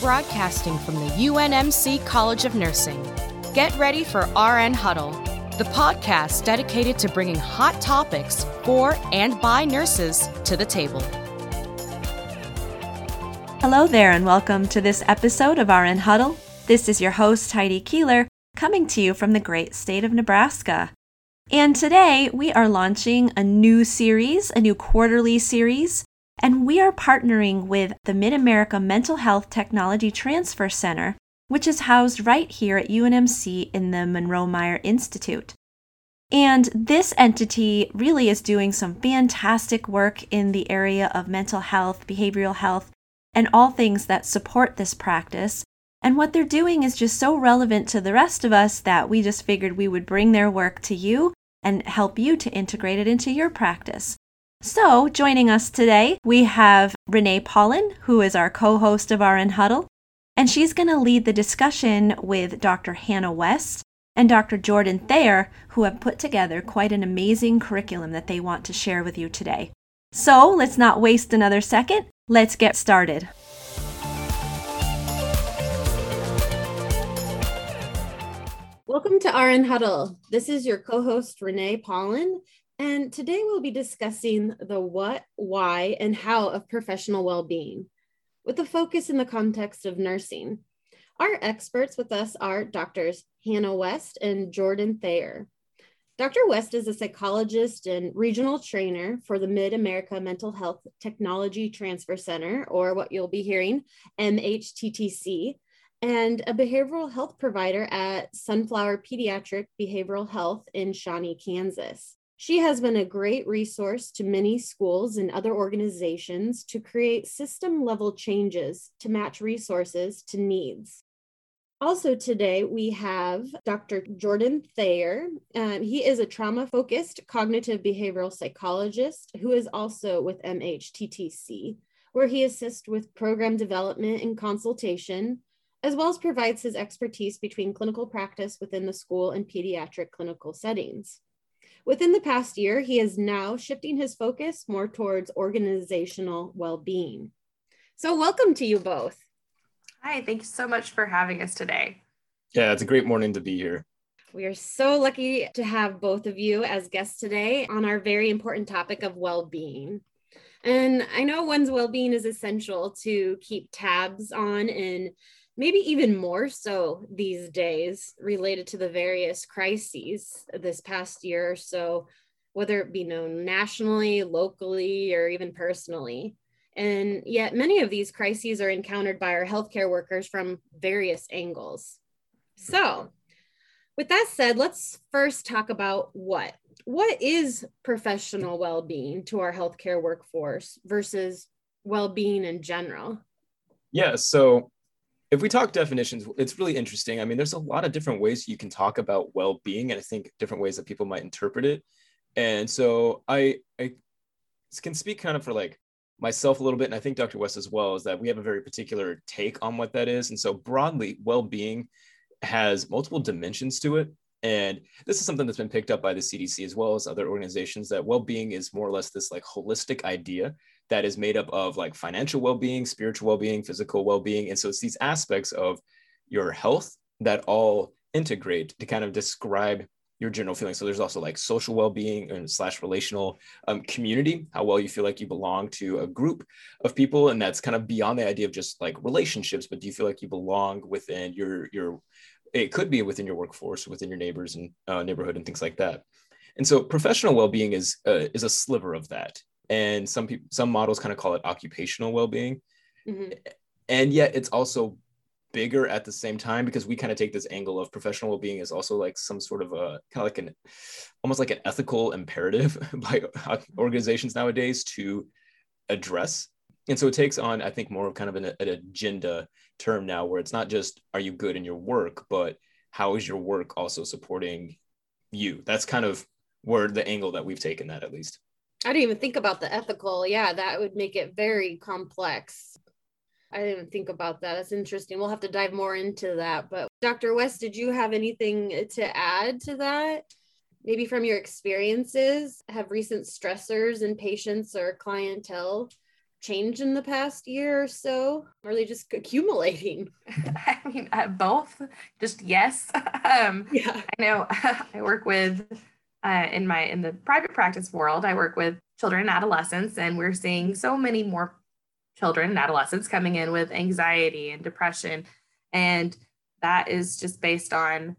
broadcasting from the UNMC College of Nursing. Get ready for RN Huddle, the podcast dedicated to bringing hot topics for and by nurses to the table. Hello there, and welcome to this episode of RN Huddle. This is your host, Heidi Keeler, coming to you from the great state of Nebraska. And today we are launching a new series, a new quarterly series and we are partnering with the Mid America Mental Health Technology Transfer Center, which is housed right here at UNMC in the Munroe Meyer Institute. And this entity really is doing some fantastic work in the area of mental health, behavioral health, and all things that support this practice. And what they're doing is just so relevant to the rest of us that we just figured we would bring their work to you and help you to integrate it into your practice. So, joining us today, we have Renee Paulin, who is our co host of RN Huddle, and she's going to lead the discussion with Dr. Hannah West and Dr. Jordan Thayer, who have put together quite an amazing curriculum that they want to share with you today. So, let's not waste another second. Let's get started. Welcome to RN Huddle. This is your co host, Renee Paulin, and today we'll be discussing the what, why, and how of professional well being, with a focus in the context of nursing. Our experts with us are doctors Hannah West and Jordan Thayer. Dr. West is a psychologist and regional trainer for the Mid America Mental Health Technology Transfer Center, or what you'll be hearing, MHTTC, and a behavioral health provider at Sunflower Pediatric Behavioral Health in Shawnee, Kansas. She has been a great resource to many schools and other organizations to create system level changes to match resources to needs. Also, today we have Dr. Jordan Thayer. Um, he is a trauma focused cognitive behavioral psychologist who is also with MHTTC, where he assists with program development and consultation, as well as provides his expertise between clinical practice within the school and pediatric clinical settings. Within the past year, he is now shifting his focus more towards organizational well being. So, welcome to you both. Hi, thank you so much for having us today. Yeah, it's a great morning to be here. We are so lucky to have both of you as guests today on our very important topic of well being. And I know one's well being is essential to keep tabs on and maybe even more so these days related to the various crises this past year or so, whether it be known nationally, locally, or even personally. And yet, many of these crises are encountered by our healthcare workers from various angles. So, with that said, let's first talk about what. What is professional well being to our healthcare workforce versus well being in general? Yeah, so if we talk definitions, it's really interesting. I mean, there's a lot of different ways you can talk about well-being, and I think different ways that people might interpret it. And so I, I can speak kind of for like myself a little bit, and I think Dr. West as well, is that we have a very particular take on what that is. And so broadly, well-being has multiple dimensions to it. And this is something that's been picked up by the CDC as well as other organizations that well-being is more or less this like holistic idea that is made up of like financial well-being, spiritual well-being, physical well-being. And so it's these aspects of your health that all integrate to kind of describe your general feeling. So there's also like social well-being and slash relational um, community, how well you feel like you belong to a group of people, and that's kind of beyond the idea of just like relationships. But do you feel like you belong within your your? It could be within your workforce, within your neighbors and uh, neighborhood, and things like that. And so professional well-being is uh, is a sliver of that and some people some models kind of call it occupational well-being. Mm-hmm. and yet it's also bigger at the same time because we kind of take this angle of professional well-being as also like some sort of a kind of like an almost like an ethical imperative by organizations nowadays to address. And so it takes on i think more of kind of an, an agenda term now where it's not just are you good in your work? but how is your work also supporting you? That's kind of where the angle that we've taken that at least I didn't even think about the ethical. Yeah, that would make it very complex. I didn't think about that. That's interesting. We'll have to dive more into that. But Dr. West, did you have anything to add to that? Maybe from your experiences, have recent stressors in patients or clientele changed in the past year or so? Or are they just accumulating? I mean, uh, both. Just yes. um, yeah. I know. I work with uh, in my in the private practice world. I work with children and adolescents, and we're seeing so many more children and adolescents coming in with anxiety and depression, and that is just based on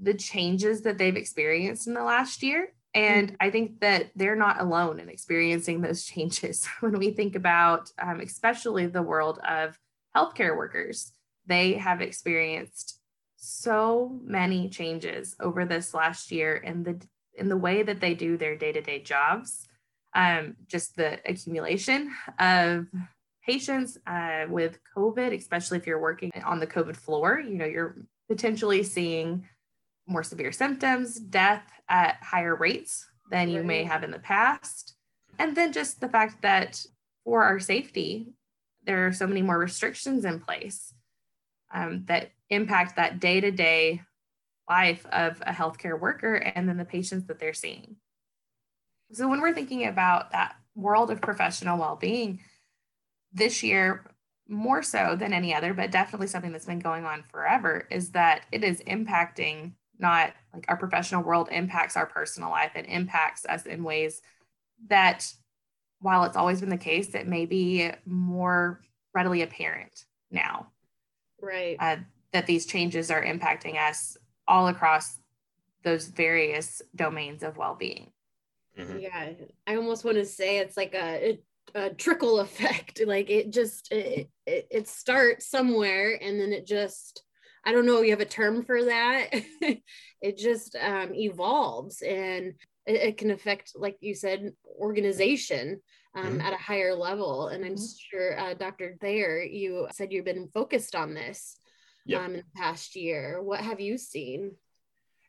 the changes that they've experienced in the last year and mm-hmm. I think that they're not alone in experiencing those changes when we think about, um, especially the world of healthcare workers. They have experienced so many changes over this last year and the in the way that they do their day-to-day jobs um, just the accumulation of patients uh, with covid especially if you're working on the covid floor you know you're potentially seeing more severe symptoms, death at higher rates than you may have in the past. And then just the fact that for our safety, there are so many more restrictions in place um, that impact that day to day life of a healthcare worker and then the patients that they're seeing. So, when we're thinking about that world of professional well being, this year, more so than any other, but definitely something that's been going on forever, is that it is impacting not like our professional world impacts our personal life and impacts us in ways that while it's always been the case it may be more readily apparent now right uh, that these changes are impacting us all across those various domains of well-being mm-hmm. yeah i almost want to say it's like a, a trickle effect like it just it, it, it starts somewhere and then it just I don't know, you have a term for that. it just um, evolves and it, it, can affect, like you said, organization um, mm-hmm. at a higher level. And I'm mm-hmm. sure, uh, Dr. Thayer, you said you've been focused on this yep. um, in the past year. What have you seen?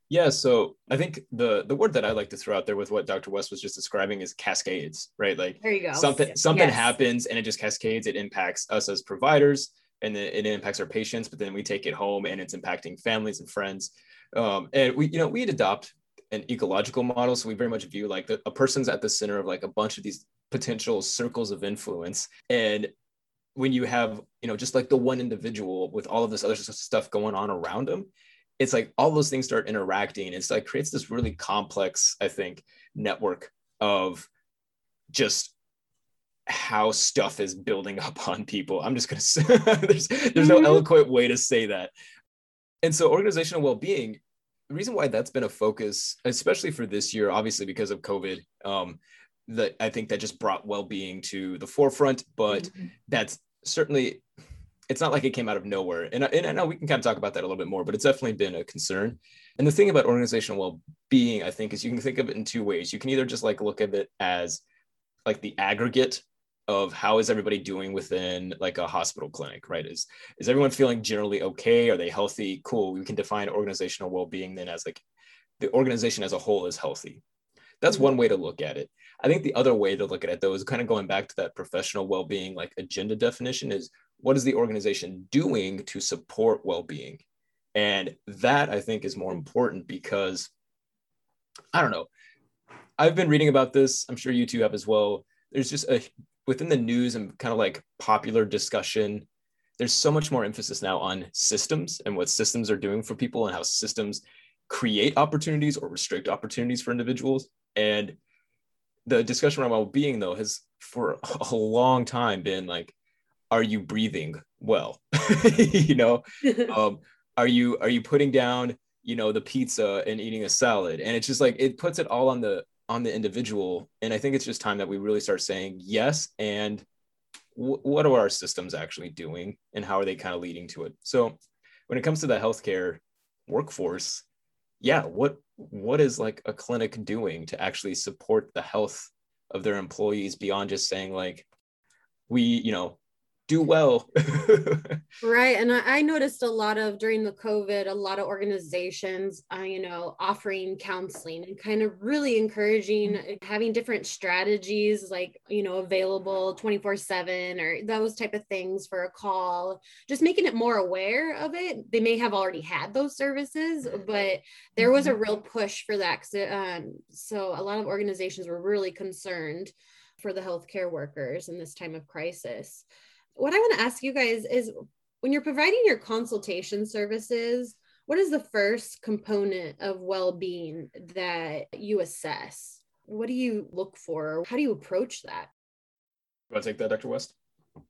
Yeah, so I think the the word that I like to throw out there with what Dr. West was just describing is cascades, right? Like there you go. Something something yes. happens and it just cascades. It impacts us as providers and it impacts our patients, but then we take it home and it's impacting families and friends. Um, and we, you know, we'd adopt an ecological model. So we very much view like the, a person's at the center of like a bunch of these potential circles of influence. And when you have, you know, just like the one individual with all of this other stuff going on around them, it's like all those things start interacting. It's like creates this really complex, I think, network of just how stuff is building up on people. I'm just gonna say there's there's no mm-hmm. eloquent way to say that. And so organizational well-being, the reason why that's been a focus, especially for this year, obviously because of COVID, um, that I think that just brought well-being to the forefront. But mm-hmm. that's certainly it's not like it came out of nowhere. And, and I know we can kind of talk about that a little bit more, but it's definitely been a concern. And the thing about organizational well-being, I think, is you can think of it in two ways. You can either just like look at it as like the aggregate of how is everybody doing within like a hospital clinic right is is everyone feeling generally okay are they healthy cool we can define organizational well-being then as like the organization as a whole is healthy that's mm-hmm. one way to look at it i think the other way to look at it though is kind of going back to that professional well-being like agenda definition is what is the organization doing to support well-being and that i think is more important because i don't know i've been reading about this i'm sure you two have as well there's just a within the news and kind of like popular discussion, there's so much more emphasis now on systems and what systems are doing for people and how systems create opportunities or restrict opportunities for individuals. And the discussion around well-being though has for a long time been like, are you breathing well? you know, um, are you are you putting down you know the pizza and eating a salad? And it's just like it puts it all on the on the individual. And I think it's just time that we really start saying yes. And w- what are our systems actually doing and how are they kind of leading to it? So when it comes to the healthcare workforce, yeah, what what is like a clinic doing to actually support the health of their employees beyond just saying like we, you know, do well. right. And I, I, noticed a lot of during the COVID, a lot of organizations, uh, you know, offering counseling and kind of really encouraging mm-hmm. having different strategies like, you know, available 24 7 or those type of things for a call, just making it more aware of it. They may have already had those services, but there was a mm-hmm. real push for that. Um, so a lot of organizations were really concerned for the healthcare workers in this time of crisis. What I want to ask you guys is when you're providing your consultation services, what is the first component of well-being that you assess? What do you look for? How do you approach that? Want to take that, Dr. West?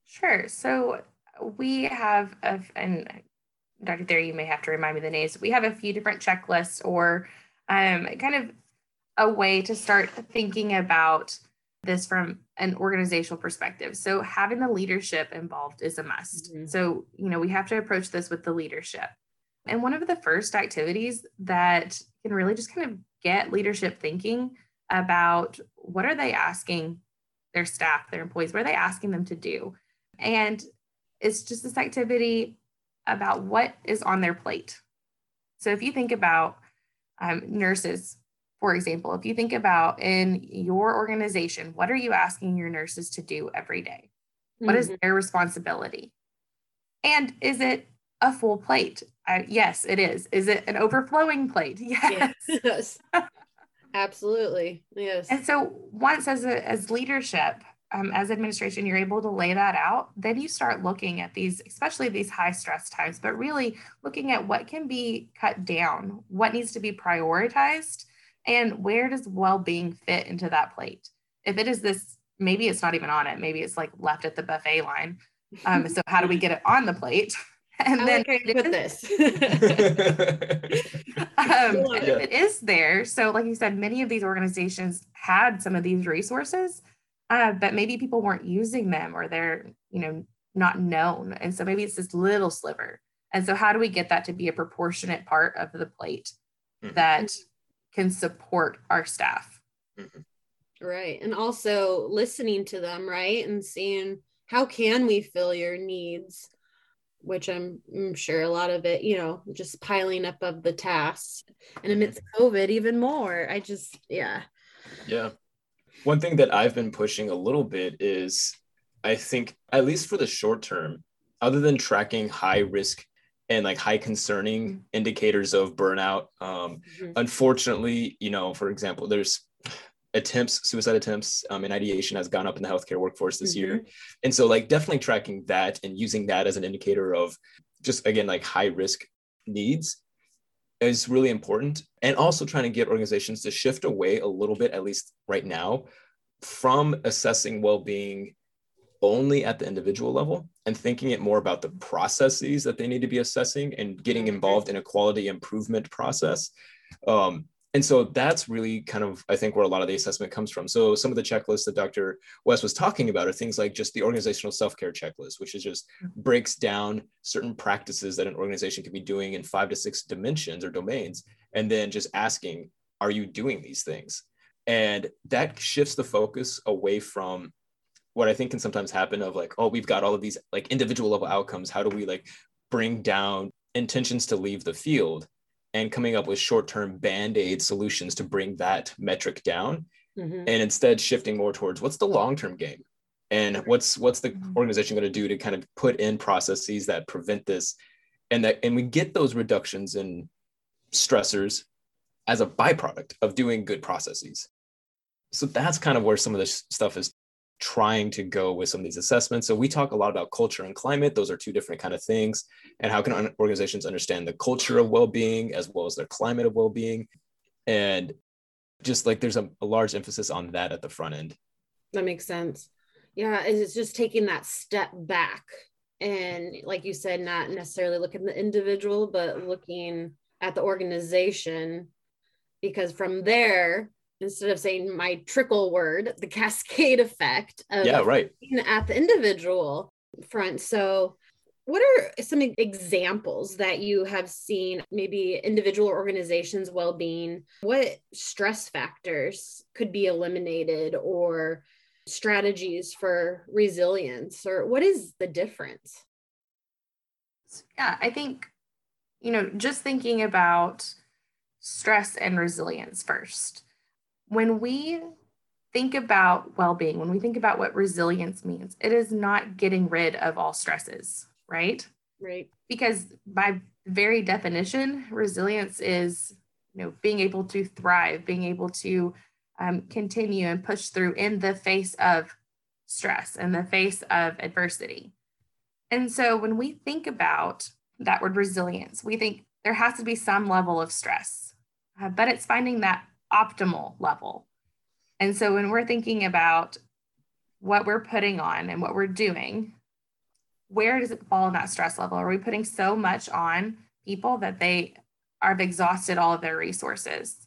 Sure. So we have, a, and Dr. Thayer, you may have to remind me the names. We have a few different checklists or um, kind of a way to start thinking about this from an organizational perspective. So having the leadership involved is a must. Mm-hmm. So, you know, we have to approach this with the leadership. And one of the first activities that can really just kind of get leadership thinking about what are they asking their staff, their employees, what are they asking them to do? And it's just this activity about what is on their plate. So if you think about um, nurses, for example, if you think about in your organization, what are you asking your nurses to do every day? What mm-hmm. is their responsibility? And is it a full plate? Uh, yes, it is. Is it an overflowing plate? Yes. yes. Absolutely. Yes. And so once as a, as leadership, um, as administration, you're able to lay that out, then you start looking at these, especially these high stress times, but really looking at what can be cut down, what needs to be prioritized, and where does well-being fit into that plate. If it is this, maybe it's not even on it, maybe it's like left at the buffet line. Um, so how do we get it on the plate? and I then like put this. um, if it is there, so like you said, many of these organizations had some of these resources, uh, but maybe people weren't using them or they're you know not known, and so maybe it's this little sliver. And so, how do we get that to be a proportionate part of the plate mm-hmm. that can support our staff? Mm-hmm. Right, and also listening to them, right, and seeing how can we fill your needs which I'm, I'm, sure a lot of it, you know, just piling up of the tasks. And amidst COVID, even more. I just, yeah. Yeah. One thing that I've been pushing a little bit is I think, at least for the short term, other than tracking high risk and like high concerning mm-hmm. indicators of burnout, um, mm-hmm. unfortunately, you know, for example, there's attempts, suicide attempts, um, and ideation has gone up in the healthcare workforce this mm-hmm. year. And so, like, definitely tracking that and using that as an indicator of just, again, like high risk needs is really important. And also trying to get organizations to shift away a little bit, at least right now, from assessing well being only at the individual level and thinking it more about the processes that they need to be assessing and getting mm-hmm. involved in a quality improvement process. Um, and so that's really kind of i think where a lot of the assessment comes from so some of the checklists that dr west was talking about are things like just the organizational self-care checklist which is just breaks down certain practices that an organization can be doing in five to six dimensions or domains and then just asking are you doing these things and that shifts the focus away from what i think can sometimes happen of like oh we've got all of these like individual level outcomes how do we like bring down intentions to leave the field and coming up with short-term band-aid solutions to bring that metric down mm-hmm. and instead shifting more towards what's the long-term game and what's what's the mm-hmm. organization going to do to kind of put in processes that prevent this and that and we get those reductions in stressors as a byproduct of doing good processes so that's kind of where some of this stuff is trying to go with some of these assessments. So we talk a lot about culture and climate. Those are two different kind of things. And how can organizations understand the culture of well-being as well as their climate of well-being? And just like there's a, a large emphasis on that at the front end. That makes sense. Yeah, it's just taking that step back and like you said, not necessarily looking at the individual, but looking at the organization because from there instead of saying my trickle word, the cascade effect of yeah, right. at the individual front. So what are some examples that you have seen maybe individual organizations well-being what stress factors could be eliminated or strategies for resilience or what is the difference yeah i think you know just thinking about stress and resilience first when we think about well being, when we think about what resilience means, it is not getting rid of all stresses, right? Right. Because by very definition, resilience is you know being able to thrive, being able to um, continue and push through in the face of stress, in the face of adversity. And so when we think about that word resilience, we think there has to be some level of stress, uh, but it's finding that optimal level. And so when we're thinking about what we're putting on and what we're doing, where does it fall in that stress level? Are we putting so much on people that they are exhausted all of their resources?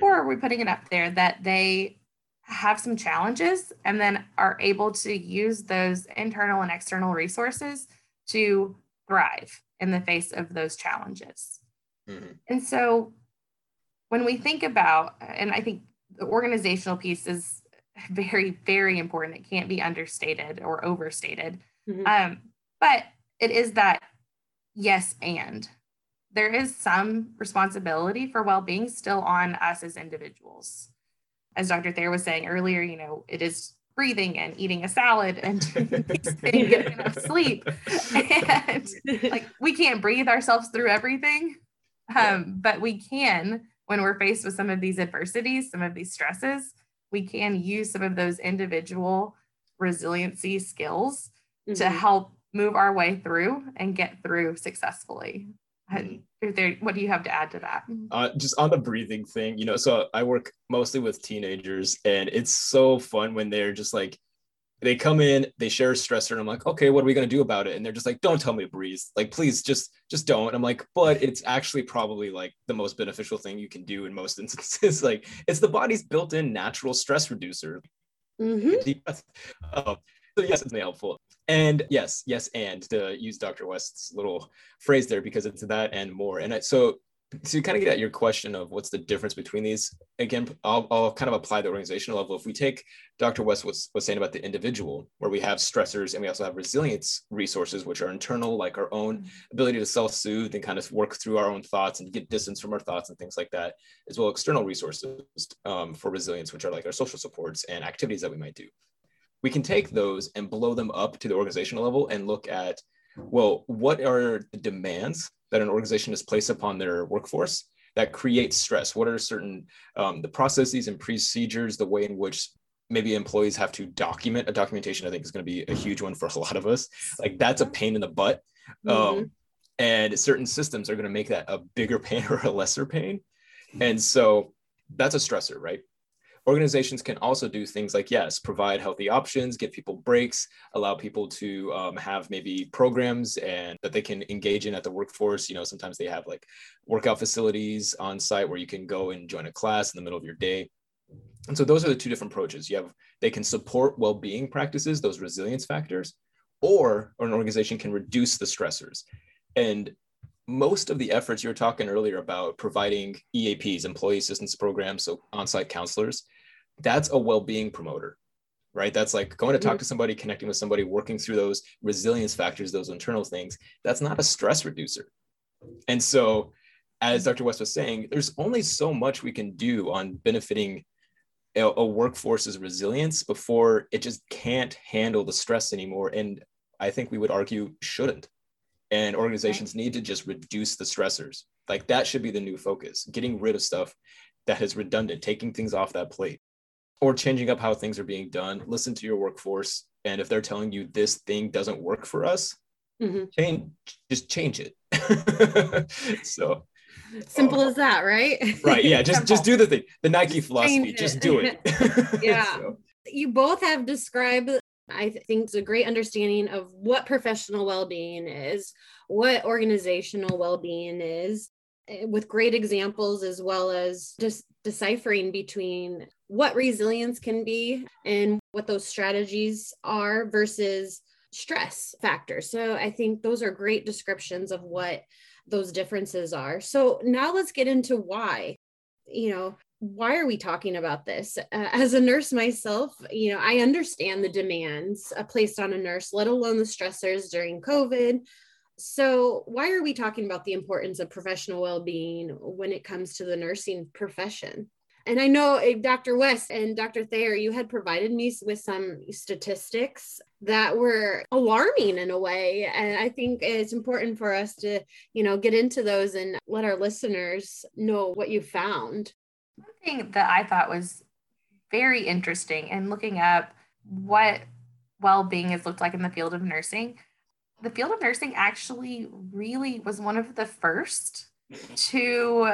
Or are we putting it up there that they have some challenges and then are able to use those internal and external resources to thrive in the face of those challenges? Mm-hmm. And so when we think about, and I think the organizational piece is very, very important. It can't be understated or overstated. Mm-hmm. Um, but it is that yes and there is some responsibility for well-being still on us as individuals as dr thayer was saying earlier you know it is breathing and eating a salad and getting enough sleep and like we can't breathe ourselves through everything um, but we can when we're faced with some of these adversities some of these stresses we can use some of those individual resiliency skills mm-hmm. to help move our way through and get through successfully. Mm-hmm. Thayer, what do you have to add to that? Uh, just on the breathing thing, you know, so I work mostly with teenagers, and it's so fun when they're just like, they come in, they share a stressor, and I'm like, okay, what are we gonna do about it? And they're just like, don't tell me to breathe, like please, just just don't. I'm like, but it's actually probably like the most beneficial thing you can do in most instances. like it's the body's built-in natural stress reducer. Mm-hmm. Uh, so yes, it's really helpful. And yes, yes, and to use Dr. West's little phrase there because it's that and more. And I, so to kind of get at your question of what's the difference between these, again, I'll, I'll kind of apply the organizational level. If we take Dr. West was, was saying about the individual, where we have stressors and we also have resilience resources, which are internal, like our own ability to self-soothe and kind of work through our own thoughts and get distance from our thoughts and things like that, as well external resources um, for resilience, which are like our social supports and activities that we might do we can take those and blow them up to the organizational level and look at well what are the demands that an organization has placed upon their workforce that creates stress. What are certain um, the processes and procedures the way in which maybe employees have to document? A documentation i think is going to be a huge one for a lot of us. Like that's a pain in the butt. Um, mm-hmm. um, and certain systems are going to make that a bigger pain or a lesser pain. And so that's a stressor right organizations can also do things like yes provide healthy options give people breaks allow people to um, have maybe programs and that they can engage in at the workforce. You know sometimes they have like workout facilities on site where you can go and join a class in the middle of your day. And so those are the two different approaches. You have they can support well-being practices those resilience factors or, or an organization can reduce the stressors. And most of the efforts you were talking earlier about providing EAPs, employee assistance programs, so on-site counselors, that's a well-being promoter right? That's like going to talk mm-hmm. to somebody connecting with somebody working through those resilience factors those internal things. That's not a stress reducer. And so as dr west was saying there's only so much we can do on benefiting a, a workforce's resilience before it just can't handle the stress anymore. And i think we would argue shouldn't. And organizations need to just reduce the stressors. Like that should be the new focus getting rid of stuff that is redundant taking things off that plate or changing up how things are being done listen to your workforce. And if they're telling you this thing doesn't work for us mm-hmm. change just change it. So simple uh, as that right? right yeah just just do the thing. The nike philosophy just do it. Yeah. So. you both have described I think it's a great understanding of what professional well-being is, what organizational well-being is, eh, with great examples as well as just deciphering between what resilience can be and what those strategies are versus stress factors. So I think those are great descriptions of what those differences are. So now let's get into why. You know, why are we talking about this? Uh, as a nurse myself, you know, I understand the demands uh, placed on a nurse, let alone the stressors during COVID. So, why are we talking about the importance of professional well being when it comes to the nursing profession? And I know eh, Dr. West and Dr. Thayer, you had provided me with some statistics that were alarming in a way. And I think it's important for us to, you know, get into those and let our listeners know what you found. One thing that I thought was very interesting and looking up what well-being has looked like in the field of nursing. The field of nursing actually really was one of the first to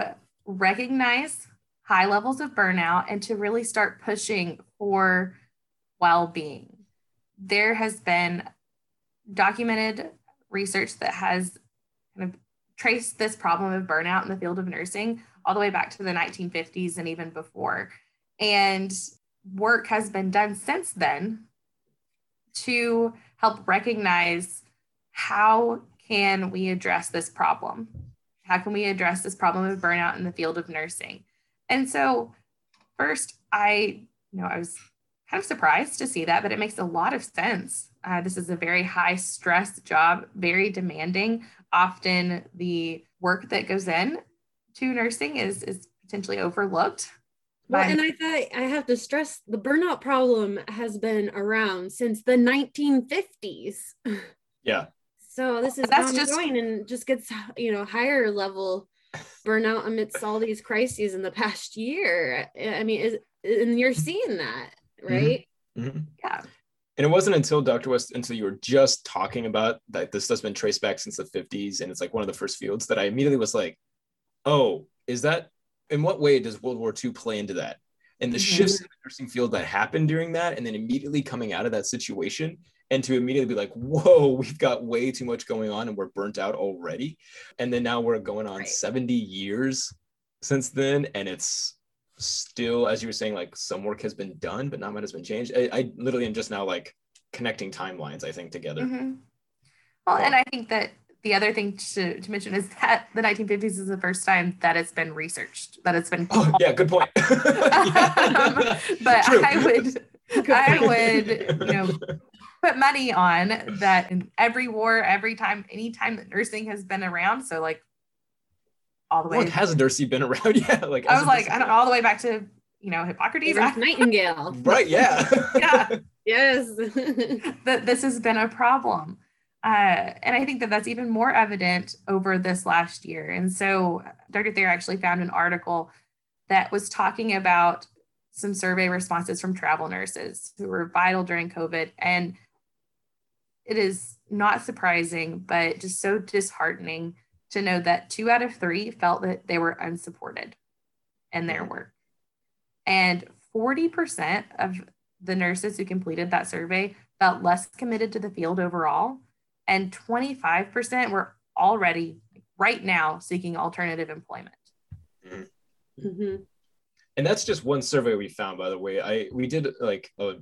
recognize high levels of burnout and to really start pushing for well-being. There has been documented research that has kind of traced this problem of burnout in the field of nursing all the way back to the 1950s and even before. And work has been done since then to help recognize how can we address this problem? How can we address this problem of burnout in the field of nursing? And so first I, you know, I was kind of surprised to see that, but it makes a lot of sense. Uh, this is a very high stress job, very demanding. Often the work that goes in to nursing is is potentially overlooked. Well, and I thought I have to stress the burnout problem has been around since the 1950s. Yeah. So this is that's just going and just gets you know higher level burnout amidst all these crises in the past year. I mean, is and you're seeing that, mm-hmm. right? Mm-hmm. Mm-hmm. Yeah. And it wasn't until Dr. West, until you were just talking about that this has been traced back since the 50s and it's like one of the first fields that I immediately was like, oh, is that in what way does World War II play into that? And the mm-hmm. shifts in the nursing field that happened during that, and then immediately coming out of that situation, and to immediately be like, whoa, we've got way too much going on and we're burnt out already. And then now we're going on right. 70 years since then, and it's still, as you were saying, like some work has been done, but not much has been changed. I, I literally am just now like connecting timelines, I think, together. Mm-hmm. Well, and I think that the other thing to, to mention is that the 1950s is the first time that it's been researched, that it's been. Oh, yeah, good point. um, but True. I would, I would, you know, put money on that in every war, every time, anytime that nursing has been around. So like all the way. What has nursing been around? Yeah, like I was like, I don't know, all the way back to you know Hippocrates. Nightingale. right. Yeah. yeah. yes. that this has been a problem. Uh, and I think that that's even more evident over this last year. And so Dr. Thayer actually found an article that was talking about some survey responses from travel nurses who were vital during COVID. And it is not surprising, but just so disheartening to know that two out of three felt that they were unsupported in their work. And 40% of the nurses who completed that survey felt less committed to the field overall and 25% were already right now seeking alternative employment. Mm-hmm. mm-hmm. And that's just one survey we found, by the way. I we did like a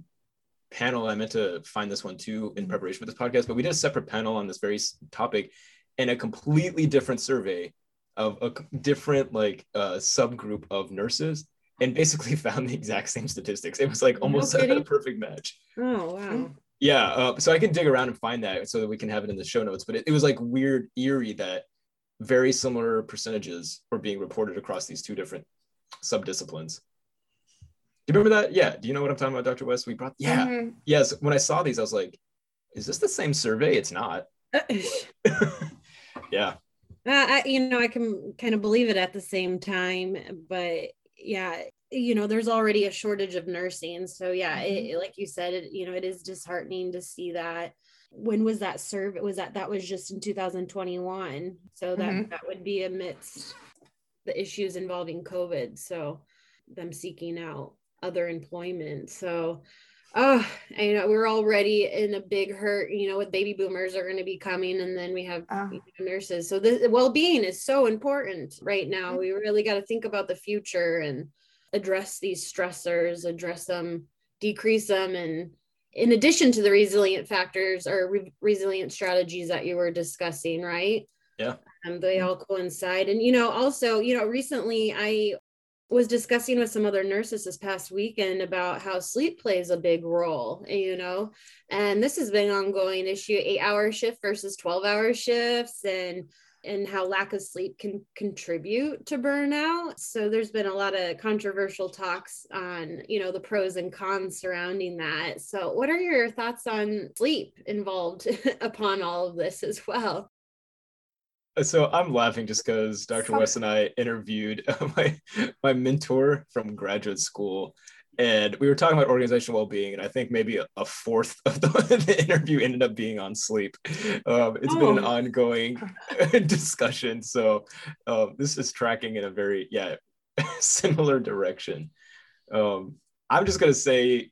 panel. I meant to find this one too in preparation for this podcast, but we did a separate panel on this very topic, and a completely different survey of a different like uh, subgroup of nurses, and basically found the exact same statistics. It was like almost no a perfect match. Oh wow! Yeah, uh, so I can dig around and find that so that we can have it in the show notes. But it, it was like weird, eerie that very similar percentages were being reported across these two different subdisciplines. Do you remember that? Yeah. Do you know what I'm talking about, Dr. West? We brought, yeah. Mm-hmm. Yes. When I saw these, I was like, is this the same survey? It's not. yeah. Uh, I, you know, I can kind of believe it at the same time, but yeah, you know there's already a shortage of nursing so yeah mm-hmm. it, like you said it you know it is disheartening to see that when was that survey was that that was just in 2021 so that mm-hmm. that would be amidst the issues involving covid so them seeking out other employment so oh you know we're already in a big hurt you know with baby boomers are going to be coming and then we have oh. nurses so the well-being is so important right now mm-hmm. we really got to think about the future and address these stressors, address them, decrease them, and in addition to the resilient factors or re- resilient strategies that you were discussing, right? Yeah. And they all coincide. And, you know, also, you know, recently I was discussing with some other nurses this past weekend about how sleep plays a big role, you know, and this has been an ongoing issue eight hour shift versus 12 hour shifts. And and how lack of sleep can contribute to burnout. So there's been a lot of controversial talks on, you know, the pros and cons surrounding that. So what are your thoughts on sleep involved upon all of this as well? So I'm laughing just because Dr. West and I interviewed my my mentor from graduate school, and we were talking about organizational well-being and i think maybe a, a fourth of the, the, interview ended up being on sleep um, It's oh. been an oh. ongoing discussion so uh, this is tracking in a very yeah similar direction um, i'm just going to say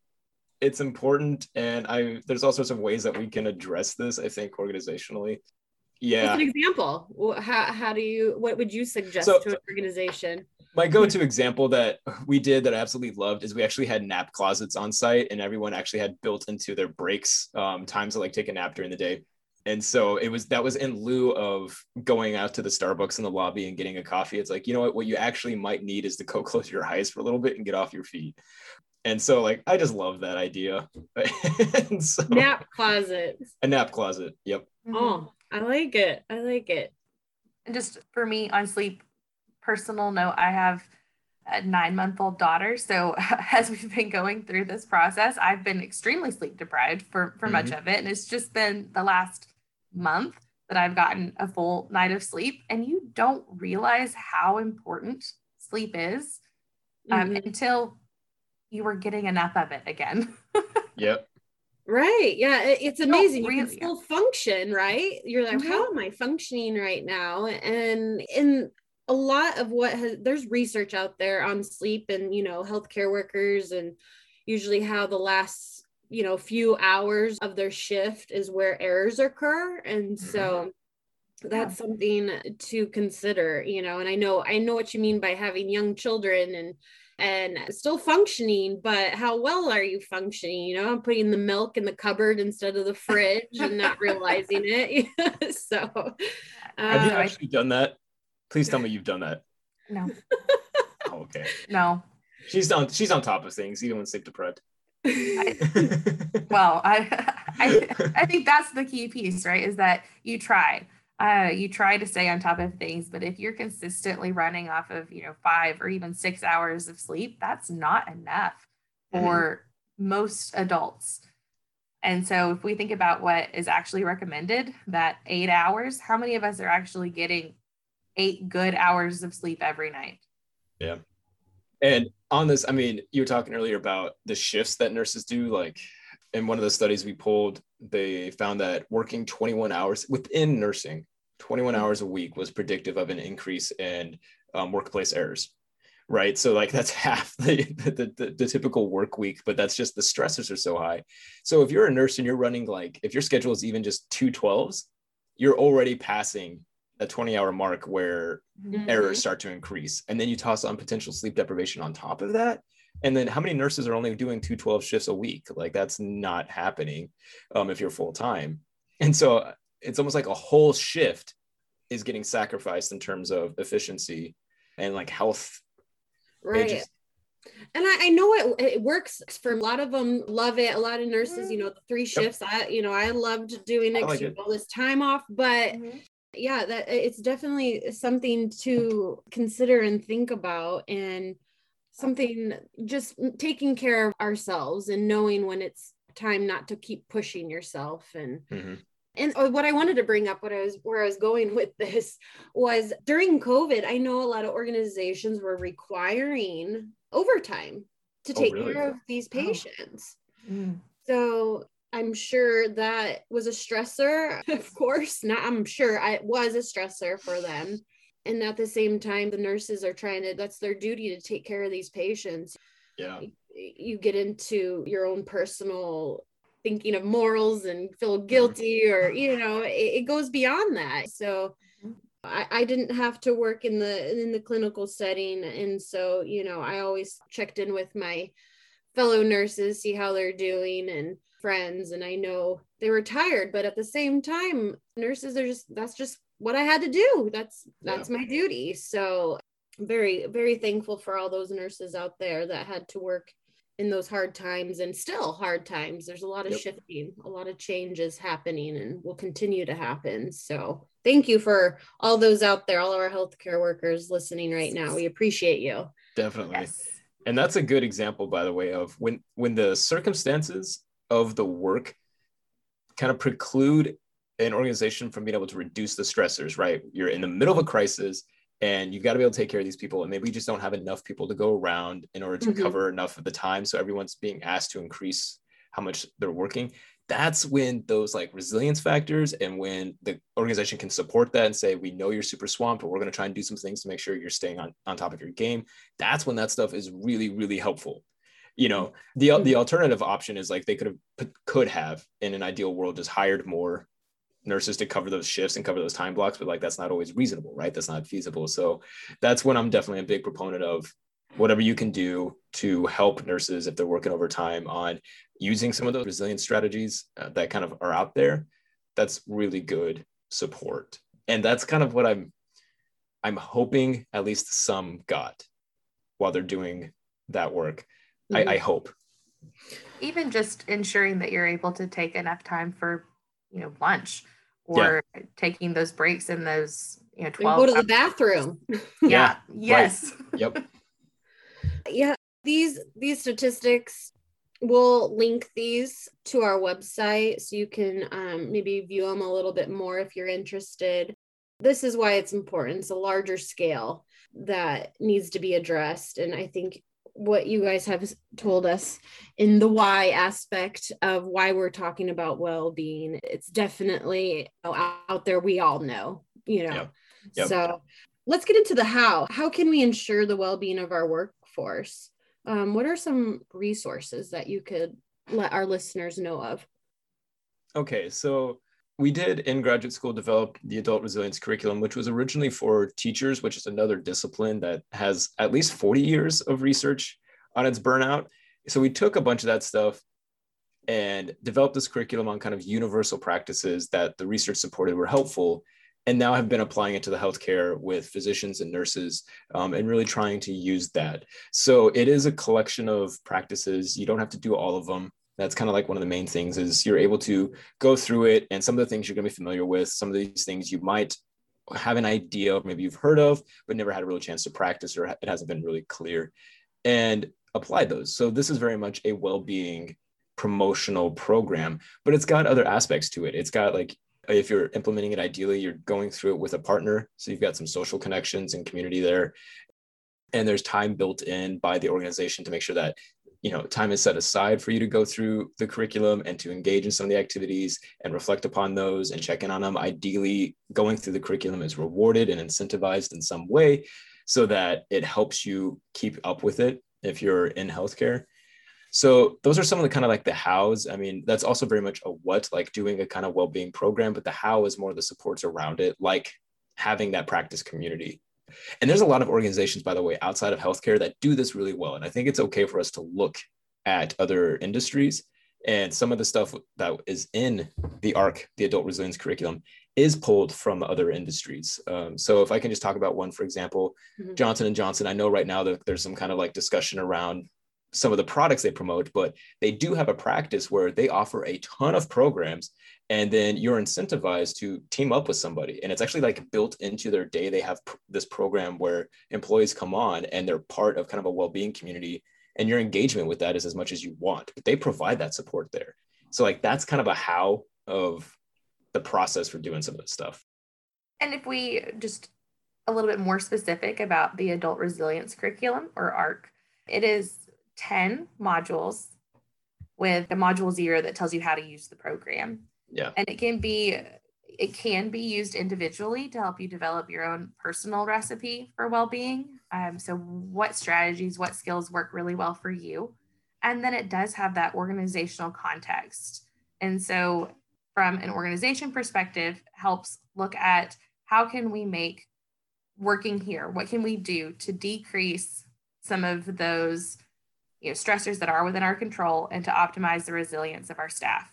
it's important and i there's all sorts of ways that we can address this i think organizationally yeah What's an example how, how do you what would you suggest so, to an organization my go-to example that we did that I absolutely loved is we actually had nap closets on site, and everyone actually had built into their breaks um, times to like take a nap during the day. And so it was that was in lieu of going out to the Starbucks in the lobby and getting a coffee. It's like you know what, what you actually might need is to go close your eyes for a little bit and get off your feet. And so like I just love that idea. so, nap closet. A nap closet. Yep. Oh, I like it. I like it. And just for me on sleep, personal note, I have a nine month old daughter. So as we've been going through this process, I've been extremely sleep deprived for, for mm-hmm. much of it. And it's just been the last month that I've gotten a full night of sleep. And you don't realize how important sleep is um, mm-hmm. until you were getting enough of it again. yep. Right. Yeah. It's amazing. Really, you can still function, right? You're like, mm-hmm. how am I functioning right now? And in a lot of what has there's research out there on sleep and you know healthcare workers and usually how the last you know few hours of their shift is where errors occur and mm-hmm. so that's something to consider you know and i know i know what you mean by having young children and and still functioning but how well are you functioning you know i'm putting the milk in the cupboard instead of the fridge and not realizing it so have you uh, actually done that Please tell me you've done that. No. oh, okay. No. She's on. She's on top of things, even when sleep deprived. I, well, I, I I think that's the key piece, right? Is that you try. Uh, you try to stay on top of things, but if you're consistently running off of you know five or even six hours of sleep, that's not enough for mm-hmm. most adults. And so, if we think about what is actually recommended, that eight hours, how many of us are actually getting eight good hours of sleep every night. Yeah. And on this, I mean, you were talking earlier about the shifts that nurses do. Like in one of the studies we pulled, they found that working 21 hours within nursing, 21 mm-hmm. hours a week was predictive of an increase in um, workplace errors. Right. So, like, that's half the, the, the, the typical work week, but that's just the stressors are so high. So, if you're a nurse and you're running like, if your schedule is even just two 12s, you're already passing a 20 hour mark where mm-hmm. errors start to increase and then you toss on potential sleep deprivation on top of that and then how many nurses are only doing two 12 shifts a week? Like that's not happening um, if you're full time and so it's almost like a whole shift is getting sacrificed in terms of efficiency and like health. Right. just, and I, I, know it, it works for a lot of them love it. A lot of nurses you know three shifts yep. i you know i loved doing it, like all this time off. But mm-hmm. yeah that it's definitely something to consider and think about. And something just taking care of ourselves and knowing when it's time not to keep pushing yourself and mm-hmm. and uh, what i wanted to bring up what i was where i was going with this was during covid i know a lot of organizations were requiring overtime to oh, take oh, really? care of these oh. patients oh. mm. so I'm sure that was a stressor, of course. Not I'm sure it was a stressor for them. And at the same time, the nurses are trying to, that's their duty to take care of these patients. Yeah. You get into your own personal thinking of morals and feel mm-hmm. guilty, or, you know, it, it goes beyond that. So mm-hmm. I, I didn't have to work in the in the clinical setting. And so, you know, I always checked in with my fellow nurses, see how they're doing. And friends and I know they were tired, but at the same time, nurses are just that's just what I had to do. That's that's yeah. my duty. So I'm very, very thankful for all those nurses out there that had to work in those hard times and still hard times. There's a lot of yep. shifting, a lot of changes happening and will continue to happen. So thank you for all those out there, all of our healthcare workers listening right now. We appreciate you. Definitely. Yes. And that's a good example, by the way, of when when the circumstances of the work kind of preclude an organization from being able to reduce the stressors, right? You're in the middle of a crisis and you've got to be able to take care of these people and maybe we just don't have enough people to go around in order to mm-hmm. cover enough of the time so everyone's being asked to increase how much they're working that's when those like resilience factors and when the organization can support that and say we know you're super swamped but we're going to try and do some things to make sure you're staying on, on top of your game that's when that stuff is really really helpful you know the the mm-hmm. alternative option is like they could have could have in an ideal world just hired more nurses to cover those shifts and cover those time blocks but like that's not always reasonable right? That's not feasible. So that's when i'm definitely a big proponent of whatever you can do to help nurses if they're working overtime on using some of those resilience strategies uh, that kind of are out there. That's really good support. And that's kind of what i'm i'm hoping at least some got while they're doing that work. Mm-hmm. I, I hope. Even just ensuring that you're able to take enough time for you know lunch or yeah. taking those breaks in those you know 12 go to the bathroom yeah, yeah. yes right. yep yeah these these statistics we'll link these to our website so you can um, maybe view them a little bit more if you're interested this is why it's important it's a larger scale that needs to be addressed and i think what you guys have told us in the why aspect of why we're talking about well-being. It's definitely out there we all know you know. Yep. Yep. so let's get into the how. How can we ensure the well-being of our workforce? Um, what are some resources that you could let our listeners know of? Okay so we did in graduate school develop the adult resilience curriculum, which was originally for teachers, which is another discipline that has at least 40 years of research on its burnout. So we took a bunch of that stuff and developed this curriculum on kind of universal practices that the research supported were helpful and now have been applying it to the healthcare with physicians and nurses um, and really trying to use that. So it is a collection of practices. You don't have to do all of them that's kind of like one of the main things is you're able to go through it and some of the things you're going to be familiar with some of these things you might have an idea of maybe you've heard of but never had a real chance to practice or it hasn't been really clear and apply those. So this is very much a well-being promotional program but it's got other aspects to it. It's got like if you're implementing it ideally you're going through it with a partner so you've got some social connections and community there and there's time built in by the organization to make sure that you know time is set aside for you to go through the curriculum and to engage in some of the activities and reflect upon those and check in on them. Ideally going through the curriculum is rewarded and incentivized in some way so that it helps you keep up with it if you're in healthcare. So those are some of the kind of like the hows. I mean that's also very much a what like doing a kind of well-being program but the how is more the supports around it like having that practice community and there's a lot of organizations, by the way, outside of healthcare that do this really well. And I think it's okay for us to look at other industries and some of the stuff that is in the ARC, the adult resilience curriculum, is pulled from other industries. Um, so if I can just talk about one, for example, mm-hmm. Johnson and Johnson, I know right now that there's some kind of like discussion around some of the products they promote, but they do have a practice where they offer a ton of programs and then you're incentivized to team up with somebody. And it's actually like built into their day. They have pr- this program where employees come on and they're part of kind of a well-being community and your engagement with that is as much as you want but they provide that support there. So like that's kind of a how of the process for doing some of this stuff. And if we just a little bit more specific about the adult resilience curriculum or arc it is 10 modules with a module zero that tells you how to use the program yeah. And it can be it can be used individually to help you develop your own personal recipe for well-being. Um, so what strategies, what skills work really well for you? And then it does have that organizational context. And so from an organization perspective, helps look at how can we make working here, what can we do to decrease some of those you know, stressors that are within our control and to optimize the resilience of our staff.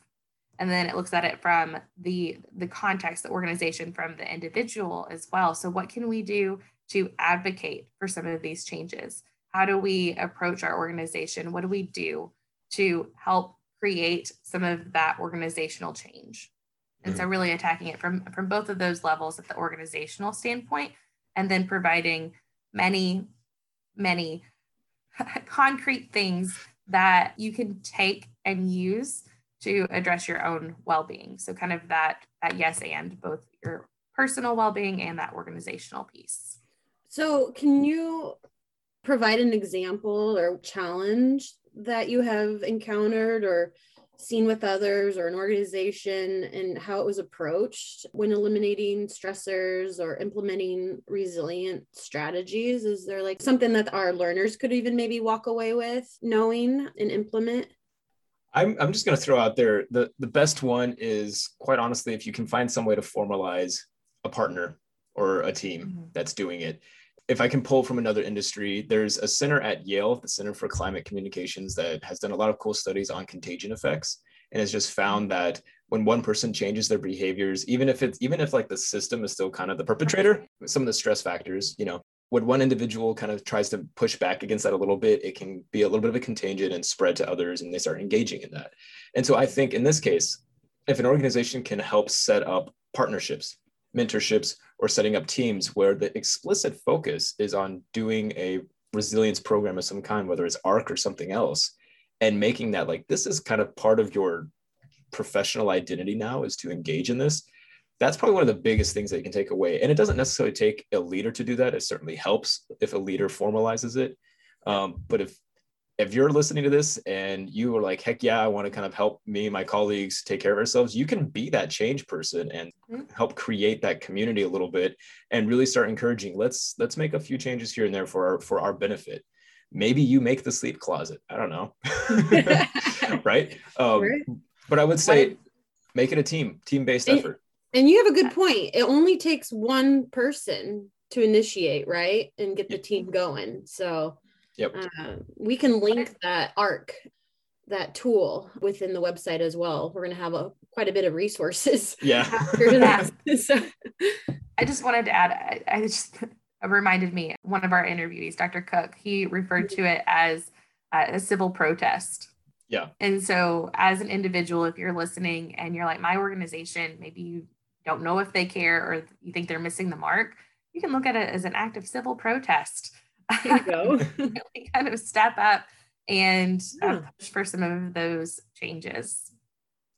And then it looks at it from the the context the organization from the individual as well. So what can we do to advocate for some of these changes? How do we approach our organization? What do we do to help create some of that organizational change? And so mm. really attacking it from from both of those levels at the organizational standpoint and then providing many many concrete things that you can take and use to address your own well-being. So kind of that that yes and both your personal well-being and that organizational piece. So, can you provide an example or challenge that you have encountered or seen with others or an organization and how it was approached when eliminating stressors or implementing resilient strategies? Is there like something that our learners could even maybe walk away with knowing and implement? I'm, I'm just going to throw out there the, the best one is quite honestly, if you can find some way to formalize a partner or a team mm-hmm. that's doing it. If I can pull from another industry, there's a center at Yale, the Center for Climate Communications, that has done a lot of cool studies on contagion effects and has just found that when one person changes their behaviors, even if it's even if like the system is still kind of the perpetrator, some of the stress factors, you know, when one individual kind of tries to push back against that a little bit, it can be a little bit of a contagion and spread to others, and they start engaging in that. And so I think in this case, if an organization can help set up partnerships, mentorships, or setting up teams where the explicit focus is on doing a resilience program of some kind, whether it's ARC or something else, and making that like this is kind of part of your professional identity now is to engage in this that's probably one of the biggest things that you can take away. And it doesn't necessarily take a leader to do that. It certainly helps if a leader formalizes it. Um, but if if you're listening to this and you are like, heck yeah, I want to kind of help me and my colleagues take care of ourselves, you can be that change person and mm-hmm. help create that community a little bit and really start encouraging. Let's let's make a few changes here and there for our for our benefit. Maybe you make the sleep closet. I don't know. right? Um, right. But I would say make it a team, team-based effort and you have a good point. It only takes one person to initiate, right? And get the team going. So yep. Uh, we can link that ARC, that tool within the website as well. We're going to have a quite a bit of resources. Yeah. so. I just wanted to add, I, I just reminded me, one of our interviewees, Dr. Cook, he referred to it as uh, a civil protest. Yeah. And so, as an individual, if you're listening and you're like, my organization, maybe you don't know if they care or you think they're missing the mark, you can look at it as an act of civil protest. There you go. really kind of step up and uh, yeah. uh, push for some of those changes.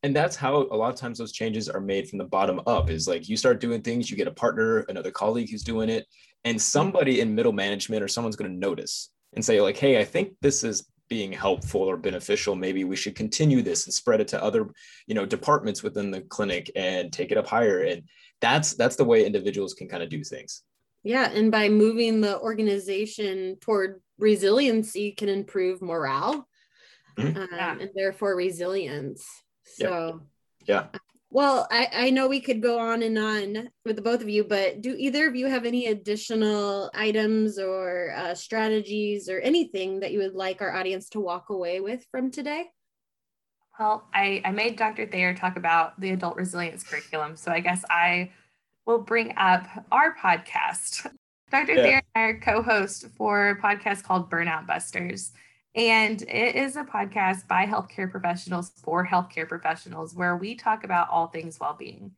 And that's how a lot of times those changes are made from the bottom up is like you start doing things, you get a partner, another colleague who's doing it, and somebody in middle management or someone's going to notice and say, like, hey, I think this is being helpful or beneficial maybe we should continue this and spread it to other you know departments within the clinic and take it up higher and that's that's the way individuals can kind of do things yeah and by moving the organization toward resiliency can improve morale mm-hmm. um, and therefore resilience so yeah well, I, I know we could go on and on with the both of you, but do either of you have any additional items or uh, strategies or anything that you would like our audience to walk away with from today? Well, I, I made Dr. Thayer talk about the adult resilience curriculum. So I guess I will bring up our podcast. Dr. Yeah. Thayer and I are co host for a podcast called Burnout Busters. And it is a podcast by healthcare professionals for healthcare professionals where we talk about all things well-being.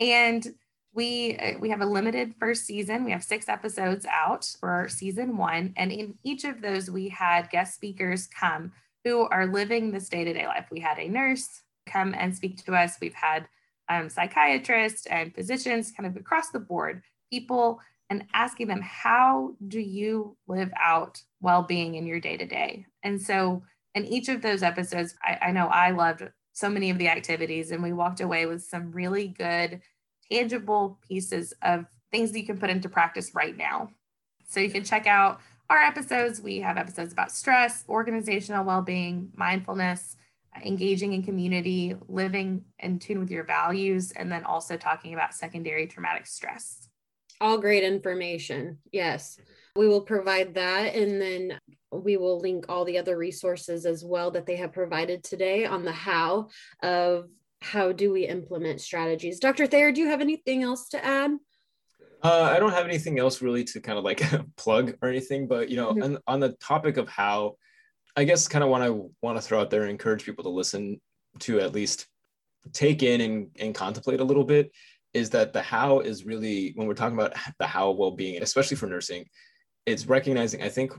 And we uh, we have a limited first season. We have six episodes out for season one, and in each of those, we had guest speakers come who are living this day-to-day life. We had a nurse come and speak to us. We've had um, psychiatrists and physicians, kind of across the board, people and asking them, how do you live out well being in your day to day? And so, in each of those episodes, I, I, know I loved so many of the activities, and we walked away with some really good, tangible pieces of things that you can put into practice right now. So, you can check out our episodes. We have episodes about stress, organizational well being, mindfulness. Engaging in community, living in tune with your values, and then also talking about secondary traumatic stress. All great information. Yes. We will provide that and then we will link all the other resources as well that they have provided today on the how of how do we implement strategies. Dr. Thayer, do you have anything else to add? Uh, I don't have anything else really to kind of like plug or anything, but you know, mm-hmm. on, on the topic of how, I guess kind of what I want to throw out there and encourage people to listen to at least take in and, and contemplate a little bit is that the how is really when we're talking about the how well-being especially for nursing it's recognizing i think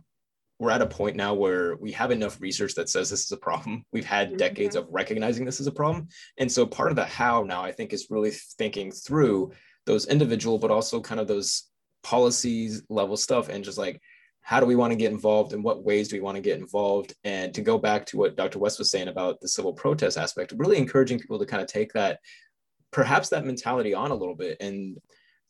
we're at a point now where we have enough research that says this is a problem we've had mm-hmm. decades of recognizing this is a problem and so part of the how now i think is really thinking through those individual but also kind of those policies level stuff and just like how do we want to get involved in what ways do we want to get involved and to go back to what dr west was saying about the civil protest aspect really encouraging people to kind of take that perhaps that mentality on a little bit and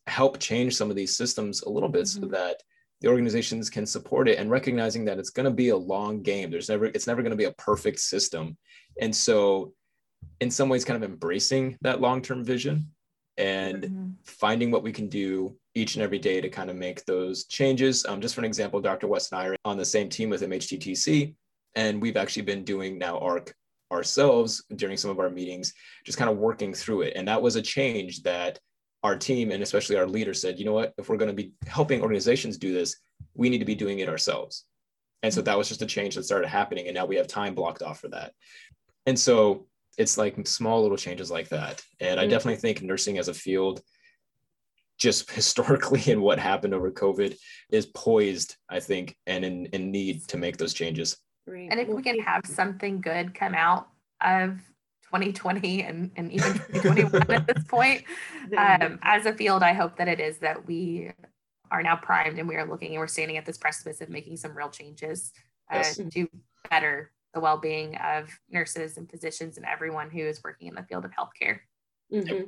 help change some of these systems a little bit mm-hmm. so that the organizations can support it and recognizing that it's going to be a long game there's never it's never going to be a perfect system and so in some ways kind of embracing that long-term vision and mm-hmm. finding what we can do each and every day to kind of make those changes um, just for an example dr west and i are on the same team with mhttc and we've actually been doing now arc ourselves during some of our meetings just kind of working through it and that was a change that our team and especially our leader said, you know what, if we're going to be helping organizations do this, we need to be doing it ourselves. And so that was just a change that started happening. And now we have time blocked off for that. And so it's like small little changes like that. And I mm-hmm. definitely think nursing as a field, just historically and what happened over COVID, is poised, I think, and in, in need to make those changes. And if we can have something good come out of 2020 and, and even 2021 at this point. Um, as a field, I hope that it is that we are now primed and we are looking and we're standing at this precipice of making some real changes uh, yes. to better the well-being of nurses and physicians and everyone who is working in the field of healthcare. Mm-hmm.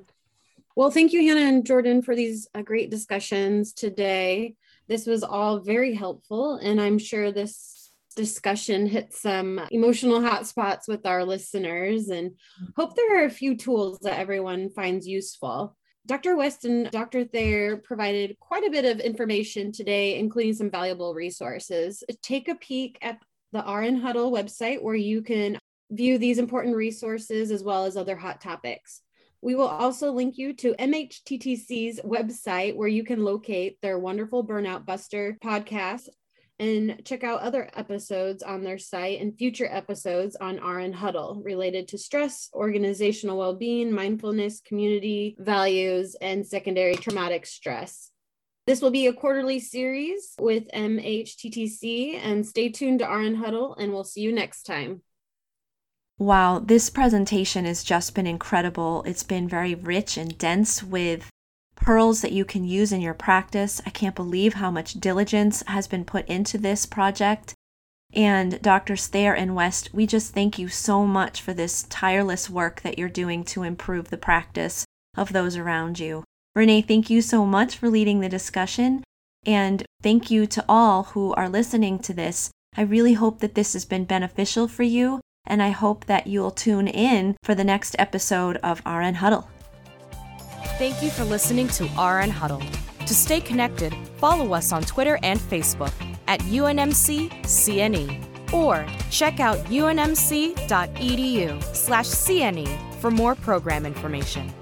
Well, thank you, Hannah and Jordan, for these uh, great discussions today. This was all very helpful, and I'm sure this discussion hit some emotional hot spots with our listeners and hope there are a few tools that everyone finds useful. Dr. West and Dr. Thayer provided quite a bit of information today, including some valuable resources. Take a peek at the RN Huddle website where you can view these important resources as well as other hot topics. We will also link you to MHTTC's website where you can locate their wonderful Burnout Buster podcast and check out other episodes on their site and future episodes on RN Huddle related to stress, organizational well being, mindfulness, community values, and secondary traumatic stress. This will be a quarterly series with MHTTC, and stay tuned to RN Huddle, and we'll see you next time. Wow, this presentation has just been incredible. It's been very rich and dense with pearls that you can use in your practice. I can't believe how much diligence has been put into this project. And Doctors Thayer and West, we just thank you so much for this tireless work that you're doing to improve the practice of those around you. Renee, thank you so much for leading the discussion. And thank you to all who are listening to this. I really hope that this has been beneficial for you, and I hope that you'll tune in for the next episode of RN Huddle. Thank you for listening to RN Huddle. To stay connected, follow us on Twitter and Facebook at UNMC or check out unmc.edu slash CNE for more program information.